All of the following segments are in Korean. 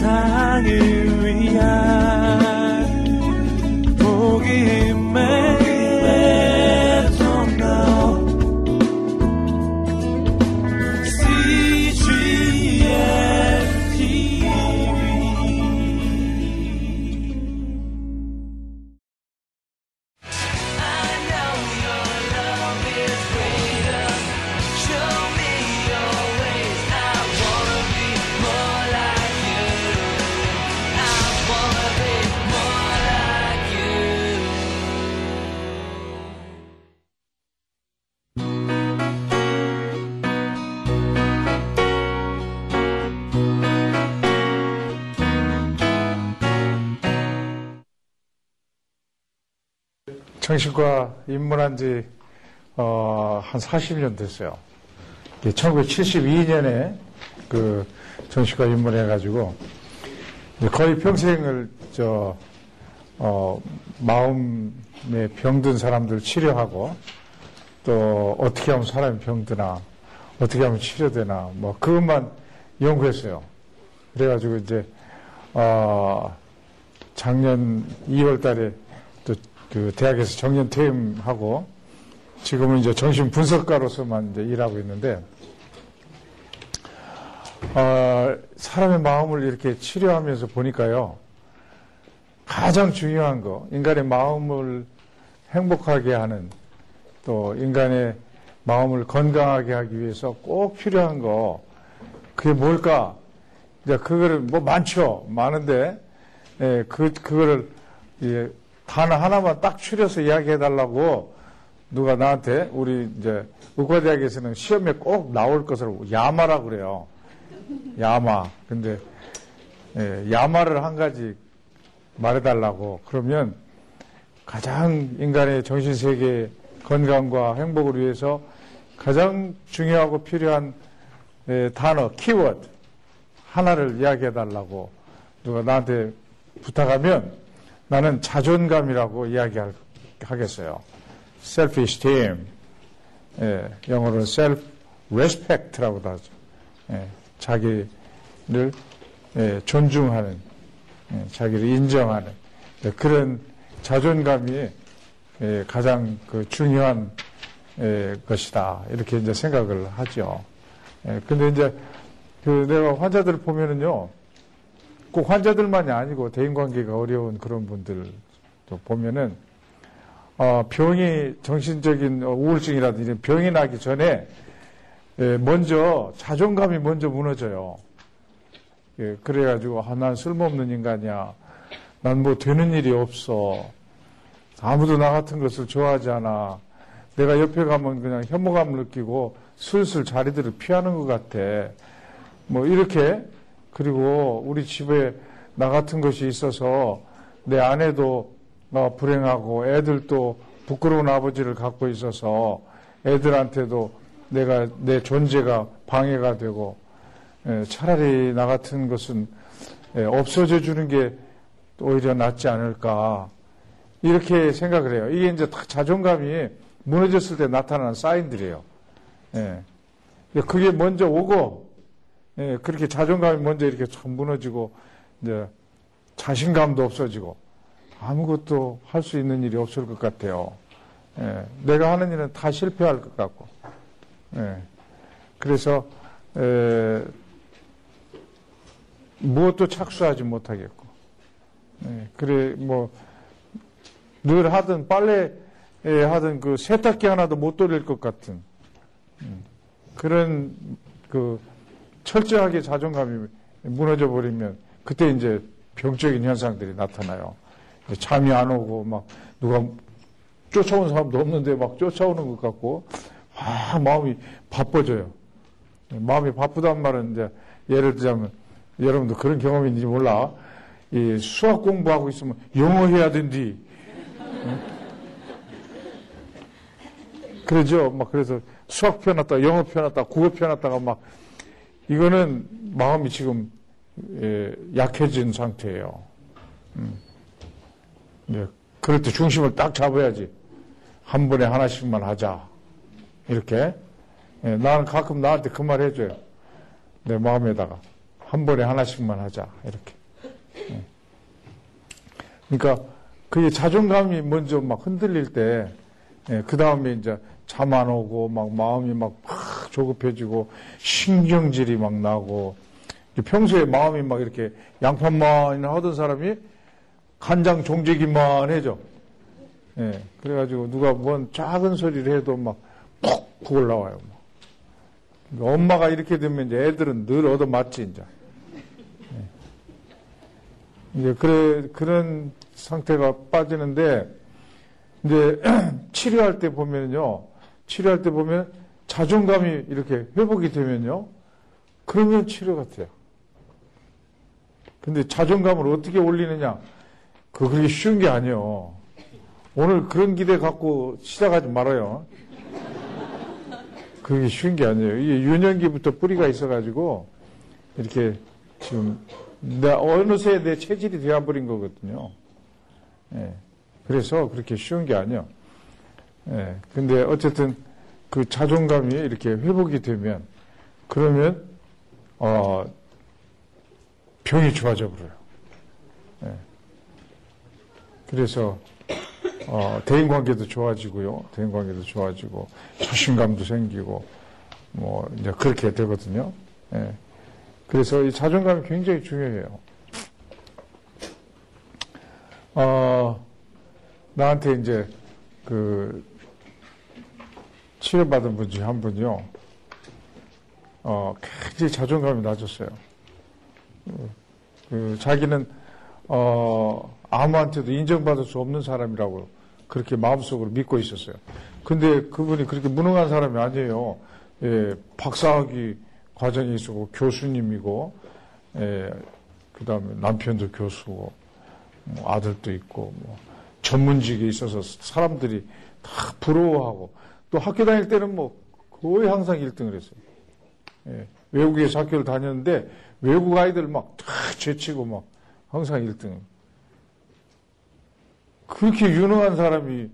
세상을 위한 정신과 입문한 지, 어, 한 40년 됐어요. 1972년에 그 정신과 입문해가지고, 거의 평생을 저, 어, 마음에 병든 사람들 치료하고, 또 어떻게 하면 사람이 병드나, 어떻게 하면 치료되나, 뭐, 그것만 연구했어요. 그래가지고 이제, 어, 작년 2월 달에 그 대학에서 정년 퇴임하고 지금은 이제 정신 분석가로서만 이제 일하고 있는데 어, 사람의 마음을 이렇게 치료하면서 보니까요 가장 중요한 거 인간의 마음을 행복하게 하는 또 인간의 마음을 건강하게 하기 위해서 꼭 필요한 거 그게 뭘까? 이제 그거를 뭐 많죠 많은데 예, 그 그거를 예, 단어 하나만 딱 추려서 이야기해 달라고 누가 나한테 우리 이제 의과대학에서는 시험에 꼭 나올 것을 야마라 그래요. 야마. 근데 예, 야마를 한 가지 말해달라고 그러면 가장 인간의 정신세계 건강과 행복을 위해서 가장 중요하고 필요한 예, 단어, 키워드 하나를 이야기해 달라고 누가 나한테 부탁하면 나는 자존감이라고 이야기하겠어요. self-esteem. 예, 영어로는 self-respect라고도 하죠. 예, 자기를 예, 존중하는, 예, 자기를 인정하는 예, 그런 자존감이 예, 가장 그 중요한 예, 것이다. 이렇게 이제 생각을 하죠. 근데 이제 그 내가 환자들을 보면은요, 꼭 환자들만이 아니고 대인관계가 어려운 그런 분들도 보면은 어, 병이 정신적인 우울증이라든지 병이 나기 전에 예, 먼저 자존감이 먼저 무너져요. 예, 그래가지고 아, 난 쓸모없는 인간이야. 난 뭐 되는 일이 없어. 아무도 나 같은 것을 좋아하지 않아. 내가 옆에 가면 그냥 혐오감을 느끼고 슬슬 자리들을 피하는 것 같아. 뭐 이렇게 그리고 우리 집에 나 같은 것이 있어서 내 아내도 어, 불행하고 애들도 부끄러운 아버지를 갖고 있어서 애들한테도 내가 내 존재가 방해가 되고 예, 차라리 나 같은 것은 예, 없어져 주는 게 오히려 낫지 않을까 이렇게 생각을 해요. 이게 이제 자존감이 무너졌을 때 나타나는 사인들이에요. 예. 그게 먼저 오고 예, 그렇게 자존감이 먼저 이렇게 참 무너지고 이제 자신감도 없어지고 아무것도 할 수 있는 일이 없을 것 같아요. 예, 내가 하는 일은 다 실패할 것 같고. 예, 그래서 에, 무엇도 착수하지 못하겠고. 예, 그래 뭐 늘 하던 빨래 하던 그 세탁기 하나도 못 돌릴 것 같은 음, 그런 그 철저하게 자존감이 무너져 버리면 그때 이제 병적인 현상들이 나타나요. 잠이 안 오고 막 누가 쫓아오는 사람도 없는데 막 쫓아오는 것 같고 아 마음이 바빠져요. 마음이 바쁘단 말은 이제 예를 들자면 여러분도 그런 경험이 있는지 몰라. 이 수학 공부하고 있으면 영어 해야 된디. 응? 그러죠. 막 그래서 수학 펴놨다, 영어 펴놨다, 국어 펴놨다가 막 이거는 마음이 지금 예, 약해진 상태예요. 음. 예, 그럴 때 중심을 딱 잡아야지. 한 번에 하나씩만 하자. 이렇게. 예, 나는 가끔 나한테 그 말 해줘요. 내 마음에다가. 한 번에 하나씩만 하자 이렇게. 예. 그러니까 그게 자존감이 먼저 막 흔들릴 때, 예, 그 다음에 이제 잠 안 오고 막 마음이 막, 막 조급해지고 신경질이 막 나고 평소에 마음이 막 이렇게 양판만 하던 사람이 간장 종지기만 해져. 예, 그래가지고 누가 뭔 작은 소리를 해도 막푹 올라와요. 뭐. 그러니까 엄마가 이렇게 되면 이제 애들은 늘 얻어맞지, 이제. 예. 이제 그래, 그런 상태가 빠지는데, 이제 치료할 때 보면요. 치료할 때 보면 자존감이 이렇게 회복이 되면요. 그러면 치료 같아요. 근데 자존감을 어떻게 올리느냐? 그거 그렇게 쉬운 게 아니에요. 오늘 그런 기대 갖고 시작하지 말아요. 그게 쉬운 게 아니에요. 이게 유년기부터 뿌리가 있어가지고, 이렇게 지금, 내 어느새 내 체질이 되어버린 거거든요. 예. 그래서 그렇게 쉬운 게 아니에요. 예. 근데 어쨌든 그 자존감이 이렇게 회복이 되면, 그러면, 어, 병이 좋아져 버려요. 예. 그래서 어, 대인 관계도 좋아지고요. 대인 관계도 좋아지고 자신감도 생기고 뭐 이제 그렇게 되거든요. 예. 그래서 이 자존감이 굉장히 중요해요. 어, 나한테 이제 그 치료받은 분 중에 한 분이요. 어, 굉장히 자존감이 낮았어요. 그 자기는 어, 아무한테도 인정받을 수 없는 사람이라고 그렇게 마음속으로 믿고 있었어요. 근데 그분이 그렇게 무능한 사람이 아니에요. 예, 박사학위 과정에 있었고 교수님이고, 예, 그 다음에 남편도 교수고, 뭐 아들도 있고, 뭐 전문직에 있어서 사람들이 다 부러워하고, 또 학교 다닐 때는 뭐 거의 항상 1등을 했어요. 예, 외국에서 학교를 다녔는데 외국 아이들 막다 제치고 막 항상 1등. 그렇게 유능한 사람이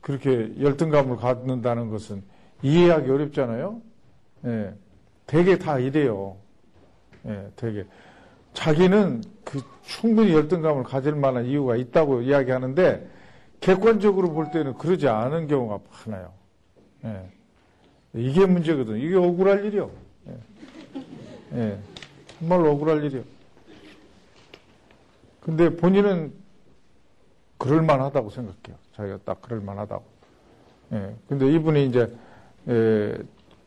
그렇게 열등감을 갖는다는 것은 이해하기 어렵잖아요. 예, 되게 다 이래요. 예, 되게. 자기는 그 충분히 열등감을 가질 만한 이유가 있다고 이야기하는데 객관적으로 볼 때는 그러지 않은 경우가 많아요. 예. 이게 문제거든. 이게 억울할 일이요. 예. 예. 정말 억울할 일이요. 근데 본인은 그럴만하다고 생각해요. 자기가 딱 그럴만하다고. 예. 근데 이분이 이제, 예,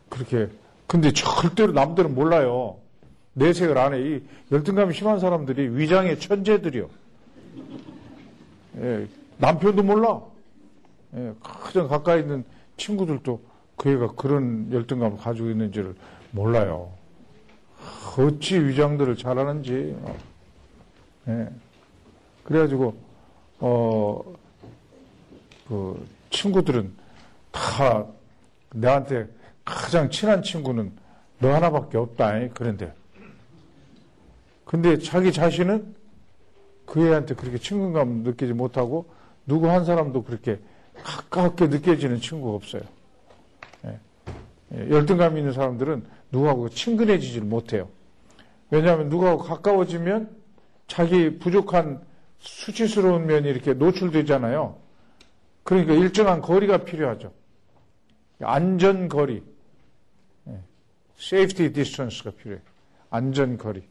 그렇게, 근데 절대로 남들은 몰라요. 내색을 안 해. 이 열등감이 심한 사람들이 위장의 천재들이요. 예, 남편도 몰라. 예, 가장 가까이 있는 친구들도 그 애가 그런 열등감을 가지고 있는지를 몰라요. 어찌 위장들을 잘하는지. 예. 그래가지고, 어, 그, 친구들은 다 내한테 가장 친한 친구는 너 하나밖에 없다. 그런데. 근데 자기 자신은 그 애한테 그렇게 친근감 느끼지 못하고 누구 한 사람도 그렇게 가깝게 느껴지는 친구가 없어요. 예. 예. 열등감 있는 사람들은 누구하고 친근해지질 못해요. 왜냐하면 누구하고 가까워지면 자기 부족한 수치스러운 면이 이렇게 노출되잖아요. 그러니까 일정한 거리가 필요하죠. 안전거리. safety distance가 필요해요. 안전거리.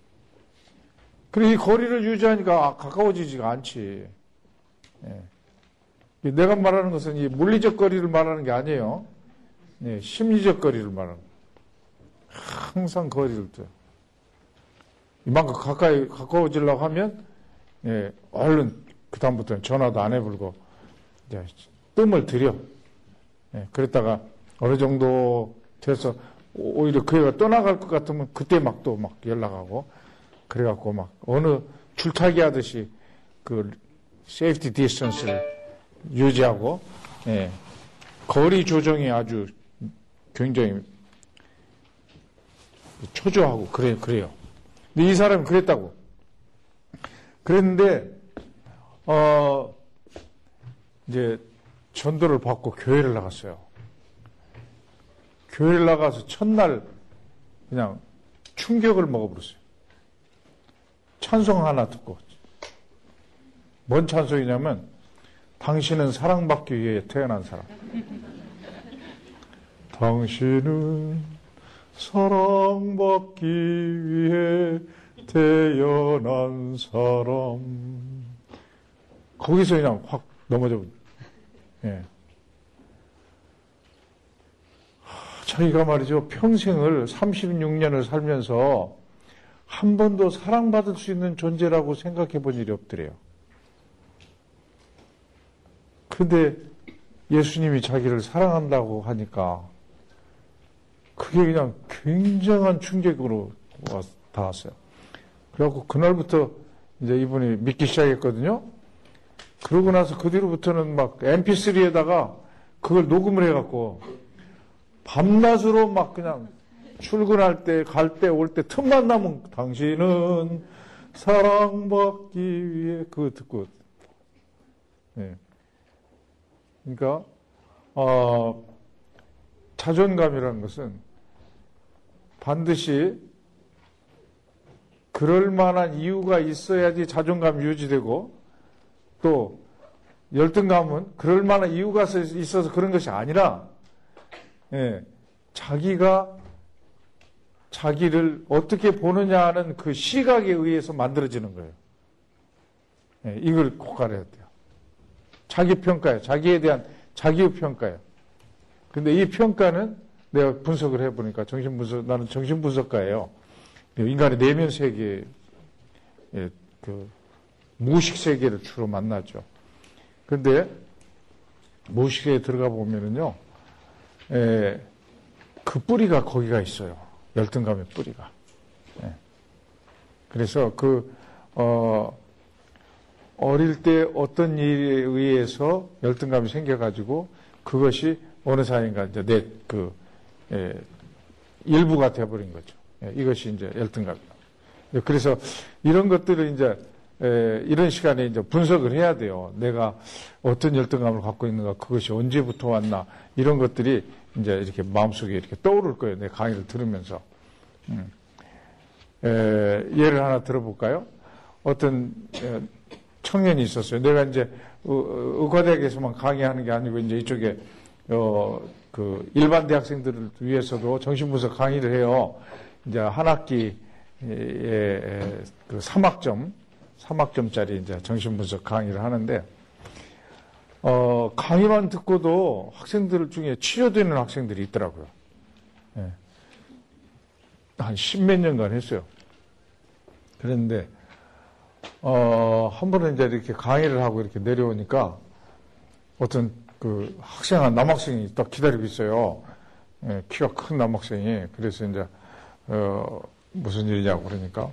그리고 이 거리를 유지하니까 가까워지지가 않지. 예. 내가 말하는 것은 이 물리적 거리를 말하는 게 아니에요. 예, 심리적 거리를 말하는. 항상 거리를 둬. 이만큼 가까이, 가까워지려고 하면, 예, 얼른, 그다음부터는 전화도 안 해불고, 이제, 뜸을 들여. 예, 그랬다가, 어느 정도 돼서, 오히려 그 애가 떠나갈 것 같으면, 그때 막 또막 연락하고, 그래갖고 막, 어느 줄타기 하듯이, 그, safety distance를 유지하고, 예, 거리 조정이 아주 굉장히 초조하고, 그래, 그래요. 근데 이 사람이 그랬다고. 그랬는데, 어, 이제 전도를 받고 교회를 나갔어요. 교회를 나가서 첫날 그냥 충격을 먹어버렸어요. 찬송 하나 듣고 뭔 찬송이냐면 당신은 사랑받기 위해 태어난 사람. 당신은 사랑받기 위해 태어난 사람. 거기서 그냥 확 넘어져. 예. 자기가 말이죠. 평생을 36년을 살면서 한 번도 사랑받을 수 있는 존재라고 생각해 본 일이 없더래요. 근데 예수님이 자기를 사랑한다고 하니까 그게 그냥 굉장한 충격으로 닿았어요. 그래갖고 그날부터 이제 이분이 믿기 시작했거든요. 그러고 나서 그 뒤로부터는 막 mp3에다가 그걸 녹음을 해갖고 밤낮으로 막 그냥 출근할 때, 갈 때, 올 때 틈만 나면 당신은 사랑받기 위해 그거 듣고. 네. 그러니까, 어, 자존감이라는 것은 반드시 그럴 만한 이유가 있어야지 자존감이 유지되고 또 열등감은 그럴 만한 이유가 있어서 그런 것이 아니라 예, 자기가 자기를 어떻게 보느냐 하는 그 시각에 의해서 만들어지는 거예요. 예, 이걸 꼭 알아야 돼요. 자기 평가예요. 자기에 대한 자기 평가예요. 근데 이 평가는 내가 분석을 해보니까 정신분석, 나는 정신분석가예요. 인간의 내면 세계, 그, 무의식 세계를 주로 만나죠. 근데, 무의식에 들어가 보면은요, 에, 그 뿌리가 거기가 있어요. 열등감의 뿌리가. 예. 그래서 그, 어, 어릴 때 어떤 일에 의해서 열등감이 생겨가지고 그것이 어느 사이인가 이제 내 그, 예, 일부가 돼버린 거죠. 예, 이것이 이제 열등감이다. 예, 그래서 이런 것들을 이제 에, 이런 시간에 이제 분석을 해야 돼요. 내가 어떤 열등감을 갖고 있는가, 그것이 언제부터 왔나, 이런 것들이 이제 이렇게 마음속에 이렇게 떠오를 거예요. 내 강의를 들으면서. 음. 에, 예를 하나 들어볼까요? 어떤 에, 청년이 있었어요. 내가 이제 의과대학에서만 강의하는 게 아니고 이제 이쪽에 어, 그 일반 대학생들을 위해서도 정신분석 강의를 해요. 이제 한 학기에 그 3학점, 3학점짜리 이제 정신분석 강의를 하는데 어, 강의만 듣고도 학생들 중에 치료되는 학생들이 있더라고요. 예. 한 십몇 년간 했어요. 그런데, 어, 한 번은 이제 이렇게 강의를 하고 이렇게 내려오니까 어떤 그 학생, 한 남학생이 딱 기다리고 있어요. 예, 키가 큰 남학생이. 그래서 이제, 어, 무슨 일이냐고 그러니까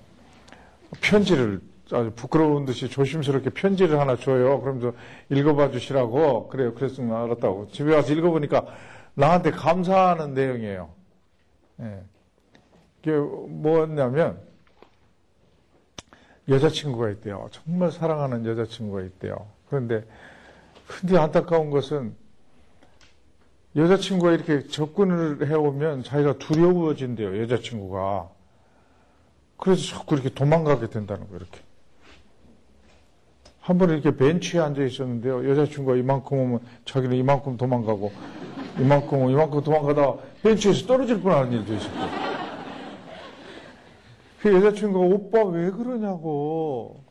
편지를 아주 부끄러운 듯이 조심스럽게 편지를 하나 줘요. 그러면서 읽어봐 주시라고. 그래요. 그랬으면 알았다고. 집에 와서 읽어보니까 나한테 감사하는 내용이에요. 예. 그게 뭐였냐면, 여자친구가 있대요. 정말 사랑하는 여자친구가 있대요. 그런데, 근데 안타까운 것은, 여자친구가 이렇게 접근을 해오면 자기가 두려워진대요, 여자친구가. 그래서 자꾸 이렇게 도망가게 된다는 거예요, 이렇게. 한 번 이렇게 벤치에 앉아 있었는데요. 여자친구가 이만큼 오면 자기는 이만큼 도망가고, 이만큼 오면 이만큼 도망가다가 벤치에서 떨어질 뻔하는 일도 있었고. 그 여자친구가 오빠 왜 그러냐고.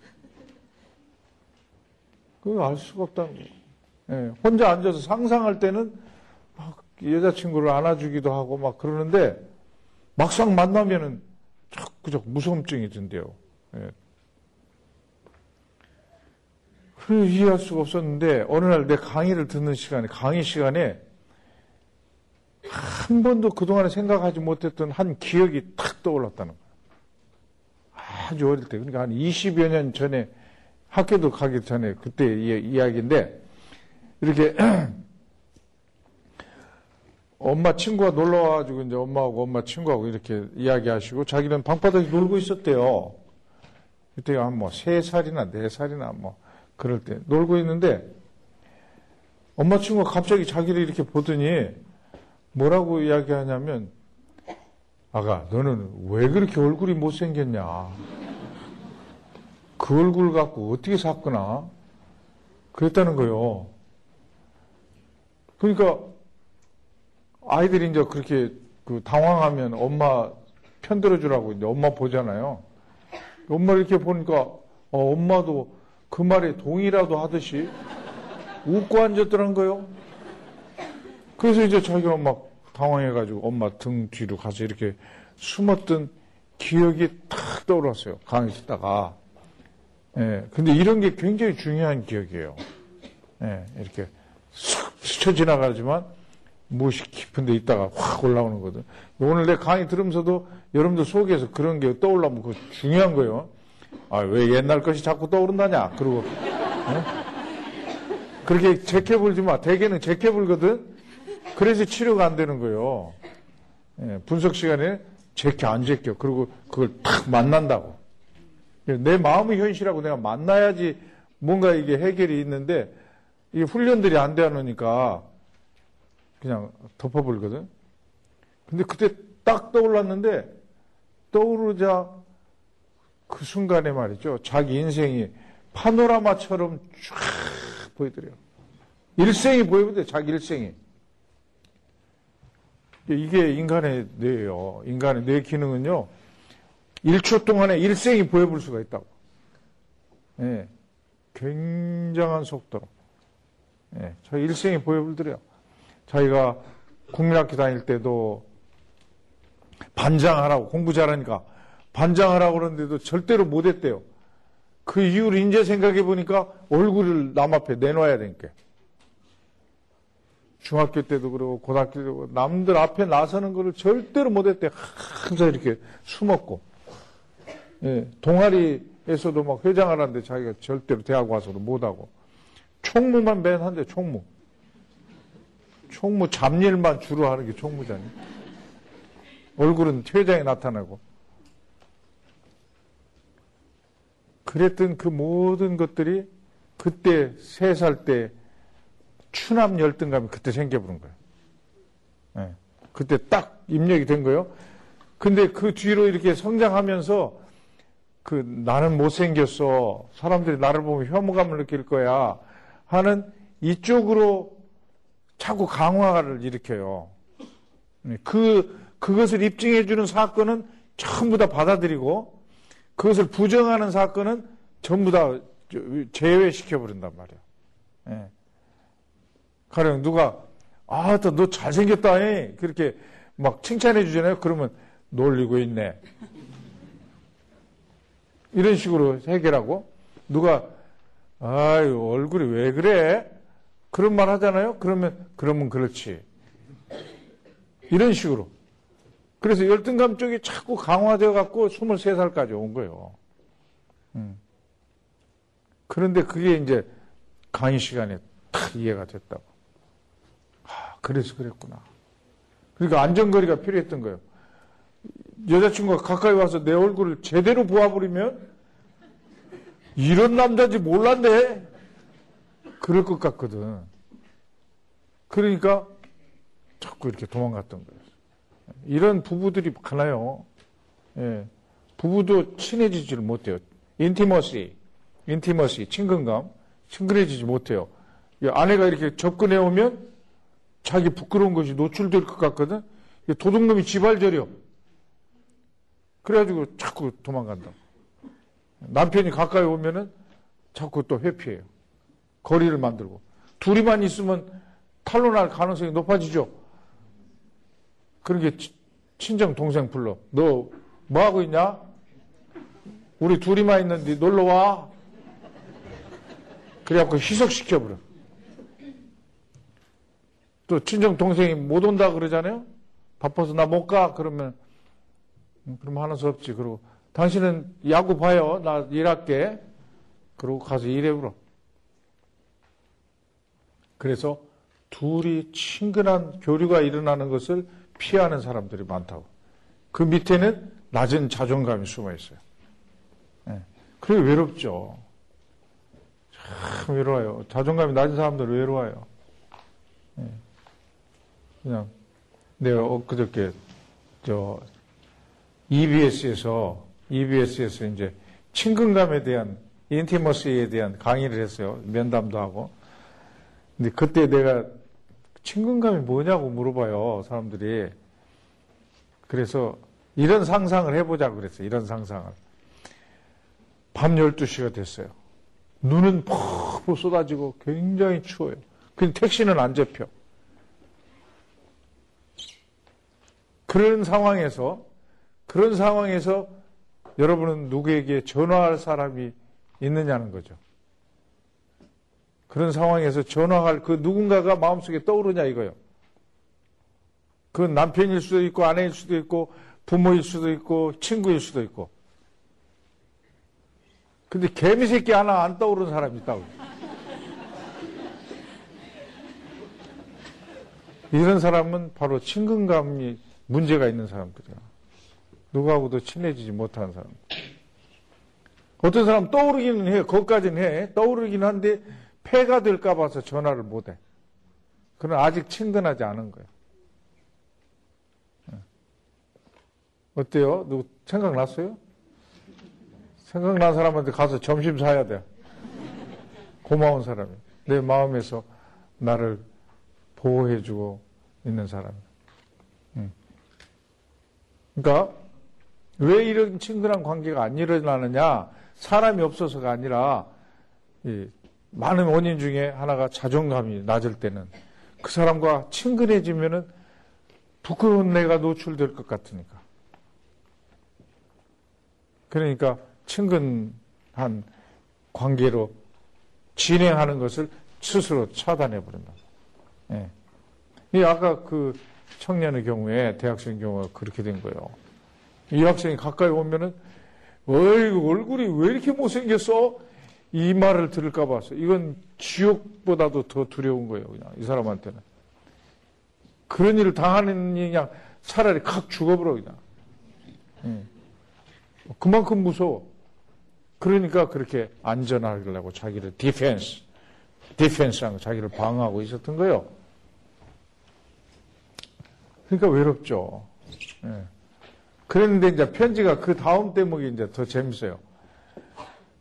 그걸 알 수가 없다는 거예요. 예, 혼자 앉아서 상상할 때는 막 여자친구를 안아주기도 하고 막 그러는데 막상 만나면은 자꾸 자꾸 무서움증이 든대요. 예. 그래서 이해할 수가 없었는데 어느 날 내 강의를 듣는 시간에 강의 시간에 한 번도 그동안에 생각하지 못했던 한 기억이 탁 떠올랐다는 거예요. 아주 어릴 때 그러니까 한 20여 년 전에 학교도 가기 전에 그때 이야기인데 이렇게 엄마 친구가 놀러 와가지고 이제 엄마하고 엄마 친구하고 이렇게 이야기하시고 자기는 방바닥에 놀고 있었대요. 그때가 한뭐세 살이나 네 살이나 뭐 그럴 때 놀고 있는데 엄마 친구가 갑자기 자기를 이렇게 보더니 뭐라고 이야기하냐면 아가 너는 왜 그렇게 얼굴이 못생겼냐 그 얼굴 갖고 어떻게 샀구나. 그랬다는 거요. 그러니까 아이들이 이제 그렇게 그 당황하면 엄마 편들어 주라고 이제 엄마 보잖아요. 엄마 이렇게 보니까 어, 엄마도 그 말에 동의라도 하듯이 웃고 앉았더란 거요. 그래서 이제 자기가 막 당황해가지고 엄마 등 뒤로 가서 이렇게 숨었던 기억이 탁 떠올랐어요. 강의 듣다가. 예, 근데 이런 게 굉장히 중요한 기억이에요. 예, 이렇게 슥 스쳐 지나가지만 무엇이 깊은 데 있다가 확 올라오는 거든. 오늘 내 강의 들으면서도 여러분들 속에서 그런 게 떠올라면 그거 중요한 거예요. 아, 왜 옛날 것이 자꾸 떠오른다냐? 그리고, 어? 그렇게 제껴불지 마. 대개는 제껴불거든? 그래서 치료가 안 되는 거예요. 예, 분석 시간에 제껴, 안 제껴. 그리고 그걸 탁 만난다고. 내 마음의 현실하고 내가 만나야지 뭔가 이게 해결이 있는데, 이게 훈련들이 안 되니까 그냥 덮어버리거든. 근데 그때 딱 떠올랐는데, 떠오르자 그 순간에 말이죠. 자기 인생이 파노라마처럼 쫙 보이더래요. 일생이 보이는데 자기 일생이. 이게 인간의 뇌예요. 인간의 뇌 기능은요. 1초 동안에 일생이 보여볼 수가 있다고. 예. 굉장한 속도로. 예. 자기 일생이 보여볼더래요. 자기가 국민학교 다닐 때도 반장하라고 공부 잘하니까 반장하라고 그러는데도 절대로 못했대요. 그 이유를 이제 생각해 보니까 얼굴을 남 앞에 내놔야 되니까. 중학교 때도 그러고 고등학교 때도 그러고 남들 앞에 나서는 거를 절대로 못했대. 항상 이렇게 숨었고. 예, 동아리에서도 막 회장하라는데 자기가 절대로 대학 와서도 못하고. 총무만 맨 한대, 총무. 총무 잡일만 주로 하는 게 총무잖아요. 얼굴은 회장이 나타나고. 그랬던 그 모든 것들이 그때 세 살 때 추남 열등감이 그때 생겨버린 거예요. 네. 그때 딱 입력이 된 거예요. 근데 그 뒤로 이렇게 성장하면서 그 나는 못생겼어. 사람들이 나를 보면 혐오감을 느낄 거야. 하는 이쪽으로 자꾸 강화를 일으켜요. 네. 그, 그것을 입증해주는 사건은 전부 다 받아들이고 그것을 부정하는 사건은 전부 다 제외시켜버린단 말이야. 예. 가령 누가, 아, 너 잘생겼다, 해. 그렇게 막 칭찬해 주잖아요. 그러면 놀리고 있네. 이런 식으로 해결하고, 누가, 아유, 얼굴이 왜 그래? 그런 말 하잖아요? 그러면, 그러면 그렇지. 이런 식으로. 그래서 열등감 쪽이 자꾸 강화되어 갖고 23살까지 온 거예요. 음. 그런데 그게 이제 강의 시간에 탁 이해가 됐다고. 아, 그래서 그랬구나. 그러니까 안전거리가 필요했던 거예요. 여자친구가 가까이 와서 내 얼굴을 제대로 보아버리면 이런 남자인지 몰랐네. 그럴 것 같거든. 그러니까 자꾸 이렇게 도망갔던 거예요. 이런 부부들이 많아요. 예. 부부도 친해지지를 못해요. 인티머시, 인티머시, 친근감, 친근해지지 못해요. 아내가 이렇게 접근해 오면 자기 부끄러운 것이 노출될 것 같거든. 도둑놈이 지발저려. 그래가지고 자꾸 도망간다. 남편이 가까이 오면은 자꾸 또 회피해요. 거리를 만들고. 둘이만 있으면 탈로날 가능성이 높아지죠. 그런 게 친정 동생 불러. 너 뭐 하고 있냐? 우리 둘이만 있는데 놀러 와. 그래갖고 희석시켜버려. 또 친정 동생이 못 온다 그러잖아요? 바빠서 나 못 가. 그러면, 음, 그럼 하는 수 없지. 그리고 당신은 야구 봐요. 나 일할게. 그러고 가서 일해버려. 그래서 둘이 친근한 교류가 일어나는 것을 피하는 사람들이 많다고. 그 밑에는 낮은 자존감이 숨어 있어요. 네. 그게 외롭죠. 참 외로워요. 자존감이 낮은 사람들 외로워요. 네. 그냥 내가 엊그저께 저 EBS에서 EBS에서 이제 친근감에 대한 인티머시에 대한 강의를 했어요. 면담도 하고. 근데 그때 내가 친근감이 뭐냐고 물어봐요, 사람들이. 그래서 이런 상상을 해보자고 그랬어요, 이런 상상을. 밤 12시가 됐어요. 눈은 퍽 쏟아지고 굉장히 추워요. 근데 택시는 안 잡혀. 그런 상황에서, 그런 상황에서 여러분은 누구에게 전화할 사람이 있느냐는 거죠. 그런 상황에서 전화할 그 누군가가 마음속에 떠오르냐 이거요. 그 남편일 수도 있고 아내일 수도 있고 부모일 수도 있고 친구일 수도 있고. 근데 개미 새끼 하나 안 떠오르는 사람이 있다고. 이런 사람은 바로 친근감이 문제가 있는 사람들이야. 누구하고도 친해지지 못하는 사람. 어떤 사람 떠오르기는 해. 거기까지는 해. 떠오르긴 한데 폐가 될까 봐서 전화를 못 해. 그는 아직 친근하지 않은 거예요. 어때요? 누구 생각났어요? 생각난 사람한테 가서 점심 사야 돼. 고마운 사람이. 내 마음에서 나를 보호해주고 있는 사람이. 그러니까 왜 이런 친근한 관계가 안 일어나느냐? 사람이 없어서가 아니라 많은 원인 중에 하나가 자존감이 낮을 때는 그 사람과 친근해지면은 부끄러운 내가 노출될 것 같으니까. 그러니까 친근한 관계로 진행하는 것을 스스로 차단해 버린다. 예. 이 아까 그 청년의 경우에 대학생 경우가 그렇게 된 거예요. 이 학생이 가까이 오면은 어이구 얼굴이 왜 이렇게 못생겼어? 이 말을 들을까 봐서 이건 지옥보다도 더 두려운 거예요. 그냥 이 사람한테는 그런 일을 당하는 그냥 차라리 칵 죽어버려 그냥. 예. 그만큼 무서워. 그러니까 그렇게 안전하려고 자기를 defense, defense하고 자기를 방어하고 있었던 거예요. 그러니까 외롭죠. 예. 그랬는데 이제 편지가 그 다음 대목이 이제 더 재밌어요.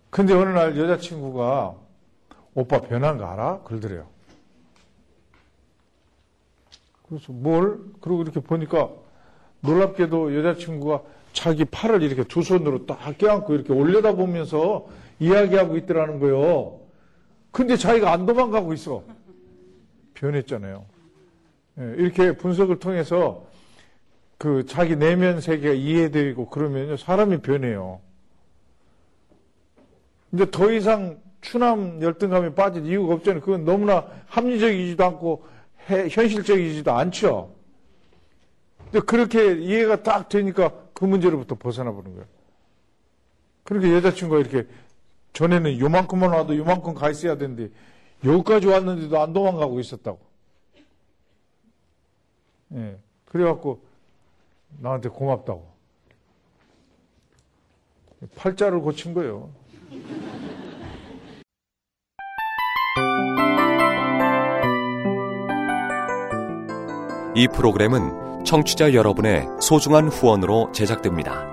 근데 어느 날 여자친구가 오빠 변한 거 알아? 그러더래요. 그래서 뭘? 그러고 이렇게 보니까 놀랍게도 여자친구가 자기 팔을 이렇게 두 손으로 딱 껴안고 이렇게 올려다 보면서 이야기하고 있더라는 거예요. 근데 자기가 안 도망가고 있어. 변했잖아요. 예, 이렇게 분석을 통해서 그 자기 내면 세계가 이해되고 그러면요 사람이 변해요. 이제 더 이상 추남 열등감에 빠질 이유가 없잖아요. 그건 너무나 합리적이지도 않고 현실적이지도 않죠. 근데 그렇게 이해가 딱 되니까 그 문제로부터 벗어나 보는 거예요. 그렇게 여자친구가 이렇게 전에는 요만큼만 와도 요만큼 가 있어야 되는데 여기까지 왔는데도 안 도망가고 있었다고. 예. 그래갖고 나한테 고맙다고. 팔자를 고친 거예요. 이 프로그램은 청취자 여러분의 소중한 후원으로 제작됩니다.